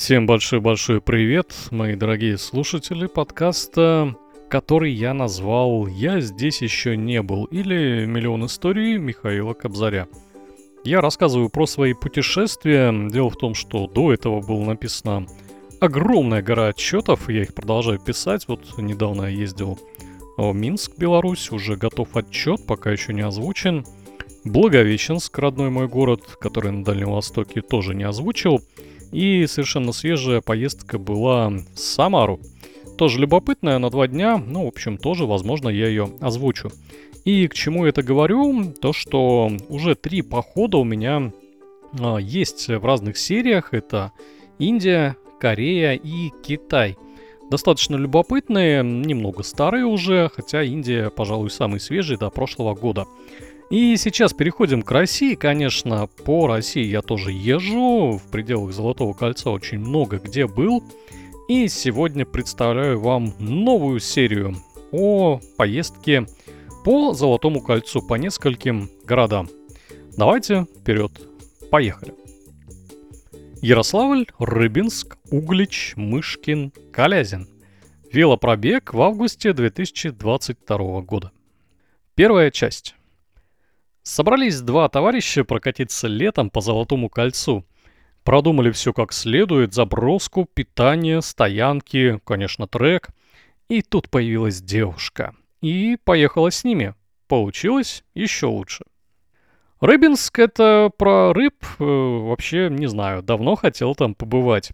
Всем большой-большой привет, мои дорогие слушатели подкаста, который я назвал «Я здесь еще не был» или «Миллион историй» Михаила Кобзаря. Я рассказываю про свои путешествия. Дело в том, что до этого было написано огромная гора отчетов, я их продолжаю писать. Вот недавно я ездил в Минск, Беларусь, уже готов отчет, пока еще не озвучен. Благовещенск, родной мой город, который на Дальнем Востоке тоже не озвучил – и совершенно свежая поездка была в Самару. Тоже любопытная, на два дня, ну, в общем, тоже, возможно, я ее озвучу. И к чему это говорю? То, что уже три похода у меня а, есть в разных сериях. Это Индия, Корея и Китай. Достаточно любопытные, немного старые уже, хотя Индия, пожалуй, самый свежий до прошлого года. И сейчас переходим к России. Конечно, по России я тоже езжу. В пределах Золотого кольца очень много где был. И сегодня представляю вам новую серию о поездке по Золотому кольцу по нескольким городам. Давайте вперед, поехали. Ярославль, Рыбинск, Углич, Мышкин, Калязин. Велопробег в августе 2022 года. Первая часть. Собрались два товарища прокатиться летом по Золотому кольцу. Продумали все как следует, заброску, питание, стоянки, конечно, трек. И тут появилась девушка. И поехала с ними. Получилось еще лучше. Рыбинск — это про рыб, э, вообще не знаю, давно хотел там побывать.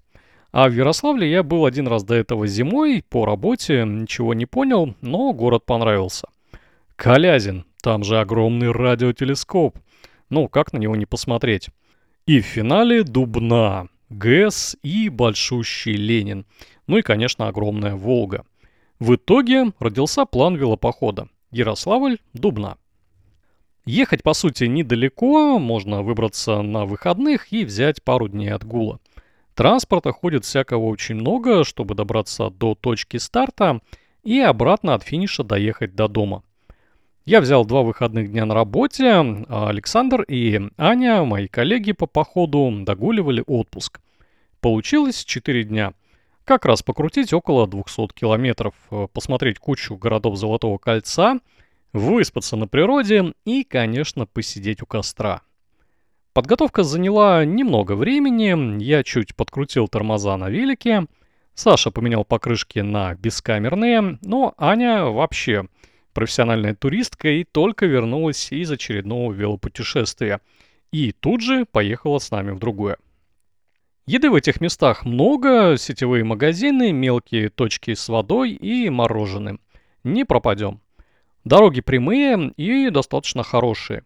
А в Ярославле я был один раз до этого зимой, по работе, ничего не понял, но город понравился. Калязин, там же огромный радиотелескоп. Ну, как на него не посмотреть? И в финале Дубна, ГЭС и большущий Ленин. Ну и, конечно, огромная Волга. В итоге родился план велопохода. Ярославль, Дубна. Ехать, по сути, недалеко, можно выбраться на выходных и взять пару дней отгула. Транспорта ходит всякого очень много, чтобы добраться до точки старта и обратно от финиша доехать до дома. Я взял два выходных дня на работе, а Александр и Аня, мои коллеги по походу, догуливали отпуск. Получилось 4 дня. Как раз покрутить около 200 километров, э, посмотреть кучу городов Золотого кольца, выспаться на природе и, конечно, посидеть у костра. Подготовка заняла немного времени, я чуть подкрутил тормоза на велике, Саша поменял покрышки на бескамерные, но Аня вообще профессиональная туристка и только вернулась из очередного велопутешествия. И тут же поехала с нами в другое. Еды в этих местах много, сетевые магазины, мелкие точки с водой и мороженым. Не пропадем. Дороги прямые и достаточно хорошие.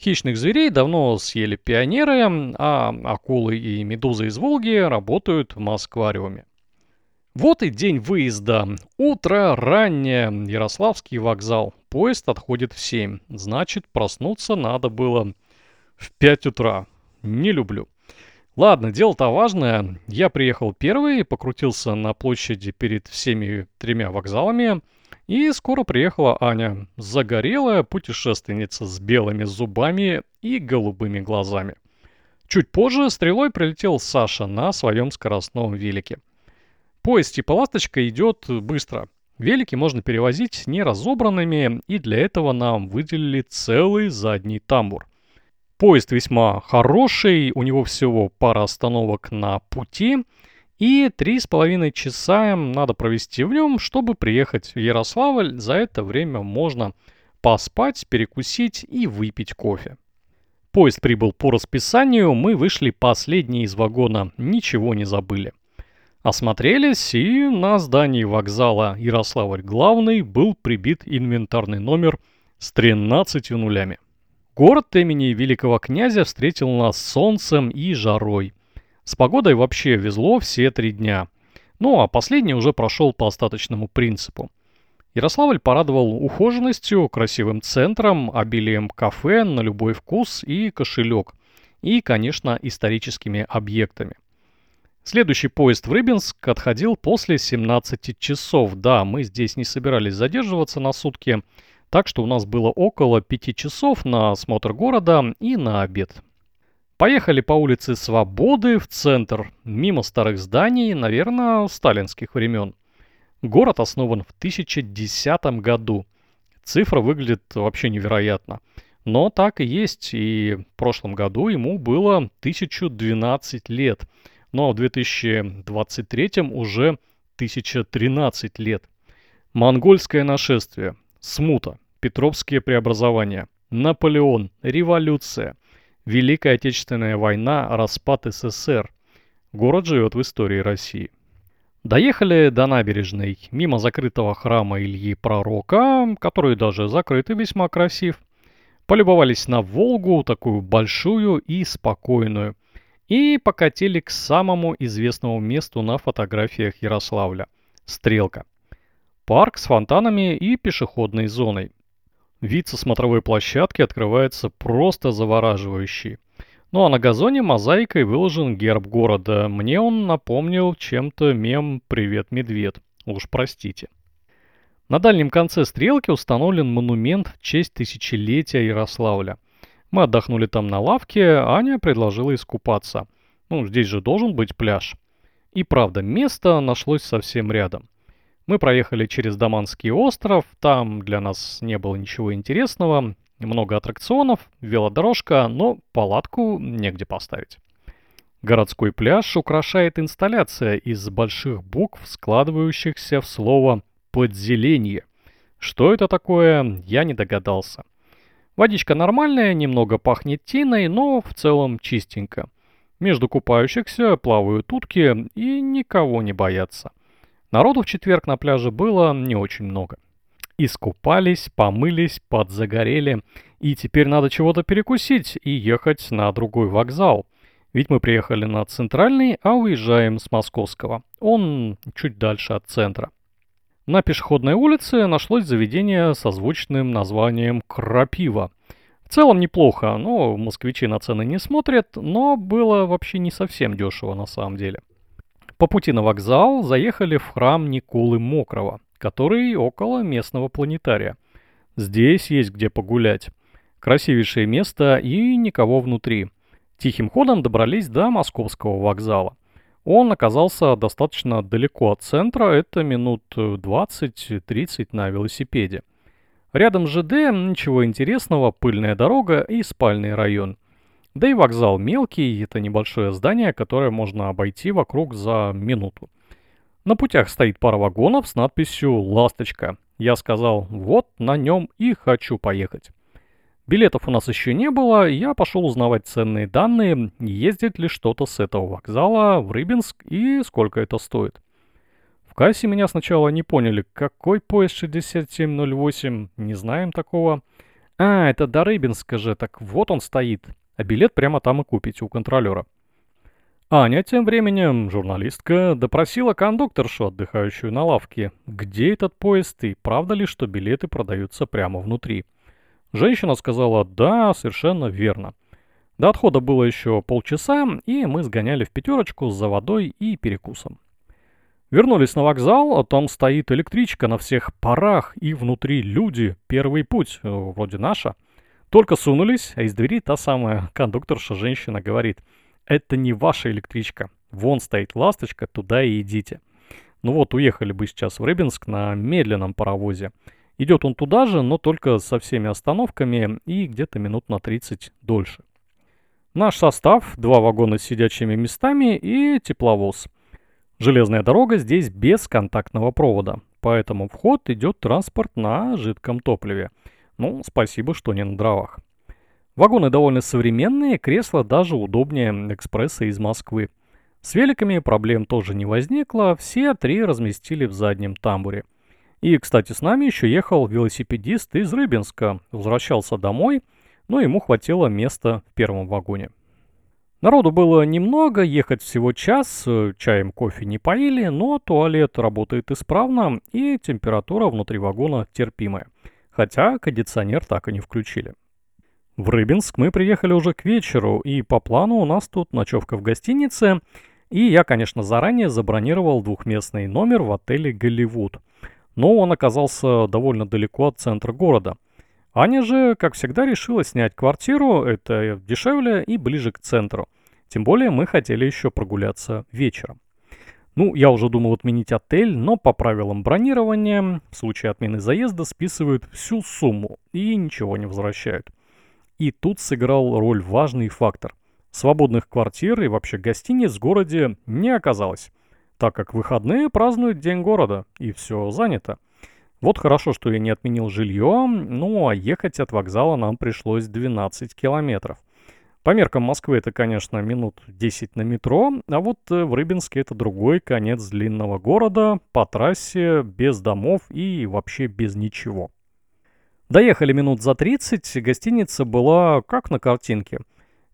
Хищных зверей давно съели пионеры, а акулы и медузы из Волги работают в Москвариуме. Вот и день выезда. Утро раннее. Ярославский вокзал. Поезд отходит в 7. Значит, проснуться надо было в 5 утра. Не люблю. Ладно, дело-то важное. Я приехал первый, покрутился на площади перед всеми тремя вокзалами. И скоро приехала Аня. Загорелая путешественница с белыми зубами и голубыми глазами. Чуть позже стрелой прилетел Саша на своем скоростном велике. Поезд типа «Ласточка» идет быстро. Велики можно перевозить неразобранными, и для этого нам выделили целый задний тамбур. Поезд весьма хороший, у него всего пара остановок на пути, и три с половиной часа надо провести в нем, чтобы приехать в Ярославль. За это время можно поспать, перекусить и выпить кофе. Поезд прибыл по расписанию, мы вышли последние из вагона, ничего не забыли. Осмотрелись, и на здании вокзала Ярославль Главный был прибит инвентарный номер с 13 нулями. Город имени великого князя встретил нас солнцем и жарой. С погодой вообще везло все три дня. Ну а последний уже прошел по остаточному принципу. Ярославль порадовал ухоженностью, красивым центром, обилием кафе на любой вкус и кошелек. И, конечно, историческими объектами – Следующий поезд в Рыбинск отходил после 17 часов. Да, мы здесь не собирались задерживаться на сутки, так что у нас было около 5 часов на осмотр города и на обед. Поехали по улице Свободы в центр, мимо старых зданий, наверное, сталинских времен. Город основан в 1010 году. Цифра выглядит вообще невероятно. Но так и есть, и в прошлом году ему было 1012 лет. Но в 2023 уже 1013 лет. Монгольское нашествие, смута, Петровские преобразования, Наполеон, революция, Великая Отечественная война, распад СССР. Город живет в истории России. Доехали до набережной, мимо закрытого храма Ильи Пророка, который даже закрыт и весьма красив. Полюбовались на Волгу, такую большую и спокойную. И покатили к самому известному месту на фотографиях Ярославля – Стрелка. Парк с фонтанами и пешеходной зоной. Вид со смотровой площадки открывается просто завораживающий – ну а на газоне мозаикой выложен герб города. Мне он напомнил чем-то мем «Привет, медведь». Уж простите. На дальнем конце стрелки установлен монумент в честь тысячелетия Ярославля. Мы отдохнули там на лавке, Аня предложила искупаться. Ну, здесь же должен быть пляж. И правда, место нашлось совсем рядом. Мы проехали через Даманский остров, там для нас не было ничего интересного, много аттракционов, велодорожка, но палатку негде поставить. Городской пляж украшает инсталляция из больших букв, складывающихся в слово «подзеленье». Что это такое, я не догадался. Водичка нормальная, немного пахнет тиной, но в целом чистенько. Между купающихся плавают утки и никого не боятся. Народу в четверг на пляже было не очень много. Искупались, помылись, подзагорели. И теперь надо чего-то перекусить и ехать на другой вокзал. Ведь мы приехали на центральный, а уезжаем с московского. Он чуть дальше от центра. На пешеходной улице нашлось заведение со звучным названием «Крапива». В целом неплохо, но москвичи на цены не смотрят, но было вообще не совсем дешево на самом деле. По пути на вокзал заехали в храм Николы Мокрого который около местного планетария. Здесь есть где погулять. Красивейшее место и никого внутри. Тихим ходом добрались до московского вокзала. Он оказался достаточно далеко от центра, это минут 20-30 на велосипеде. Рядом с ЖД ничего интересного, пыльная дорога и спальный район. Да и вокзал мелкий, это небольшое здание, которое можно обойти вокруг за минуту. На путях стоит пара вагонов с надписью «Ласточка». Я сказал, вот на нем и хочу поехать. Билетов у нас еще не было, я пошел узнавать ценные данные, ездит ли что-то с этого вокзала в Рыбинск и сколько это стоит. В кассе меня сначала не поняли, какой поезд 6708, не знаем такого. А, это до Рыбинска же, так вот он стоит. А билет прямо там и купите у контролера. Аня тем временем, журналистка, допросила кондукторшу, отдыхающую на лавке, где этот поезд и правда ли, что билеты продаются прямо внутри. Женщина сказала «да, совершенно верно». До отхода было еще полчаса, и мы сгоняли в пятерочку за водой и перекусом. Вернулись на вокзал, а там стоит электричка на всех парах, и внутри люди, первый путь, э, вроде наша. Только сунулись, а из двери та самая кондукторша женщина говорит – это не ваша электричка. Вон стоит ласточка, туда и идите. Ну вот, уехали бы сейчас в Рыбинск на медленном паровозе. Идет он туда же, но только со всеми остановками и где-то минут на 30 дольше. Наш состав, два вагона с сидячими местами и тепловоз. Железная дорога здесь без контактного провода, поэтому вход идет транспорт на жидком топливе. Ну, спасибо, что не на дровах. Вагоны довольно современные, кресла даже удобнее экспресса из Москвы. С великами проблем тоже не возникло, все три разместили в заднем тамбуре. И, кстати, с нами еще ехал велосипедист из Рыбинска, возвращался домой, но ему хватило места в первом вагоне. Народу было немного, ехать всего час, чаем кофе не поили, но туалет работает исправно и температура внутри вагона терпимая, хотя кондиционер так и не включили. В Рыбинск мы приехали уже к вечеру, и по плану у нас тут ночевка в гостинице, и я, конечно, заранее забронировал двухместный номер в отеле «Голливуд». Но он оказался довольно далеко от центра города. Аня же, как всегда, решила снять квартиру, это дешевле и ближе к центру. Тем более мы хотели еще прогуляться вечером. Ну, я уже думал отменить отель, но по правилам бронирования в случае отмены заезда списывают всю сумму и ничего не возвращают. И тут сыграл роль важный фактор. Свободных квартир и вообще гостиниц в городе не оказалось, так как выходные празднуют День города, и все занято. Вот хорошо, что я не отменил жилье, ну а ехать от вокзала нам пришлось 12 километров. По меркам Москвы это, конечно, минут 10 на метро, а вот э, в Рыбинске это другой конец длинного города, по трассе, без домов и вообще без ничего. Доехали минут за 30, гостиница была как на картинке.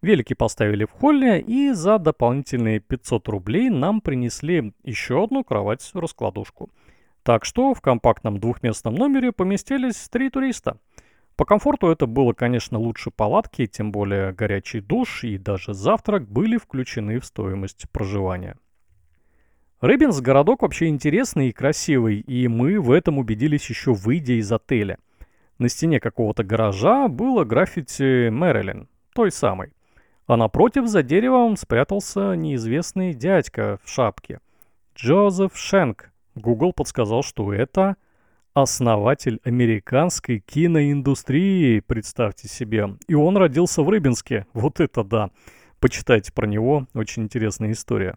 Велики поставили в холле, и за дополнительные 500 рублей нам принесли еще одну кровать-раскладушку – так что в компактном двухместном номере поместились три туриста. По комфорту это было, конечно, лучше палатки, тем более горячий душ и даже завтрак были включены в стоимость проживания. Рыбинс городок вообще интересный и красивый, и мы в этом убедились еще выйдя из отеля. На стене какого-то гаража было граффити Мэрилин, той самой. А напротив за деревом спрятался неизвестный дядька в шапке. Джозеф Шенк, Google подсказал, что это основатель американской киноиндустрии, представьте себе. И он родился в Рыбинске. Вот это да. Почитайте про него, очень интересная история.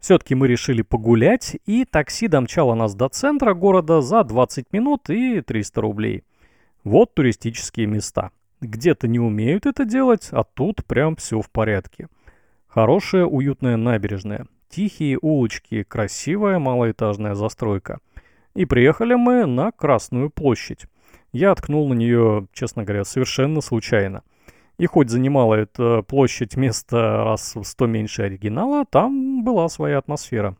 Все-таки мы решили погулять, и такси домчало нас до центра города за 20 минут и 300 рублей. Вот туристические места. Где-то не умеют это делать, а тут прям все в порядке. Хорошая уютная набережная. Тихие улочки, красивая малоэтажная застройка. И приехали мы на Красную площадь. Я ткнул на нее, честно говоря, совершенно случайно. И хоть занимала эта площадь место раз в сто меньше оригинала, там была своя атмосфера.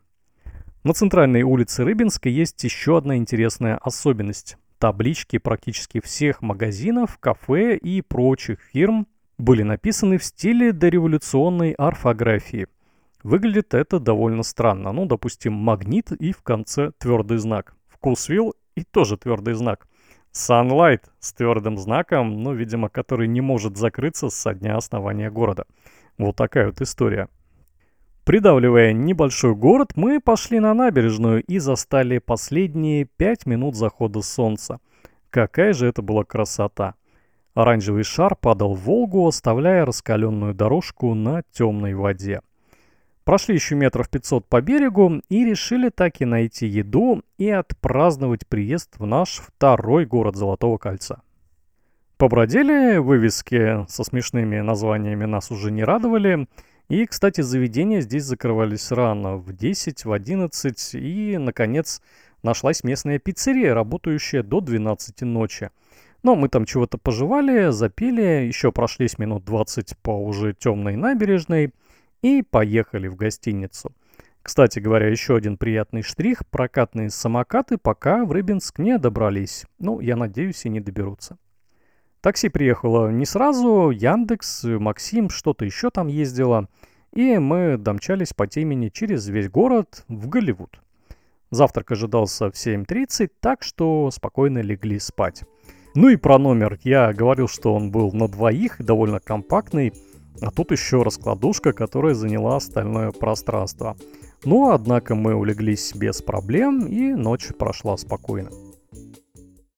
На центральной улице Рыбинска есть еще одна интересная особенность. Таблички практически всех магазинов, кафе и прочих фирм были написаны в стиле дореволюционной орфографии – Выглядит это довольно странно. Ну, допустим, магнит и в конце твердый знак. Вкусвилл и тоже твердый знак. Sunlight с твердым знаком, ну, видимо, который не может закрыться со дня основания города. Вот такая вот история. Придавливая небольшой город, мы пошли на набережную и застали последние пять минут захода солнца. Какая же это была красота! Оранжевый шар падал в Волгу, оставляя раскаленную дорожку на темной воде. Прошли еще метров 500 по берегу и решили так и найти еду и отпраздновать приезд в наш второй город Золотого Кольца. Побродили, вывески со смешными названиями нас уже не радовали. И, кстати, заведения здесь закрывались рано, в 10, в 11. И, наконец, нашлась местная пиццерия, работающая до 12 ночи. Но мы там чего-то пожевали, запили, еще прошлись минут 20 по уже темной набережной – и поехали в гостиницу. Кстати говоря, еще один приятный штрих – прокатные самокаты пока в Рыбинск не добрались. Ну, я надеюсь, и не доберутся. Такси приехало не сразу, Яндекс, Максим, что-то еще там ездило. И мы домчались по темени через весь город в Голливуд. Завтрак ожидался в 7.30, так что спокойно легли спать. Ну и про номер. Я говорил, что он был на двоих, довольно компактный. А тут еще раскладушка, которая заняла остальное пространство. Но, однако, мы улеглись без проблем, и ночь прошла спокойно.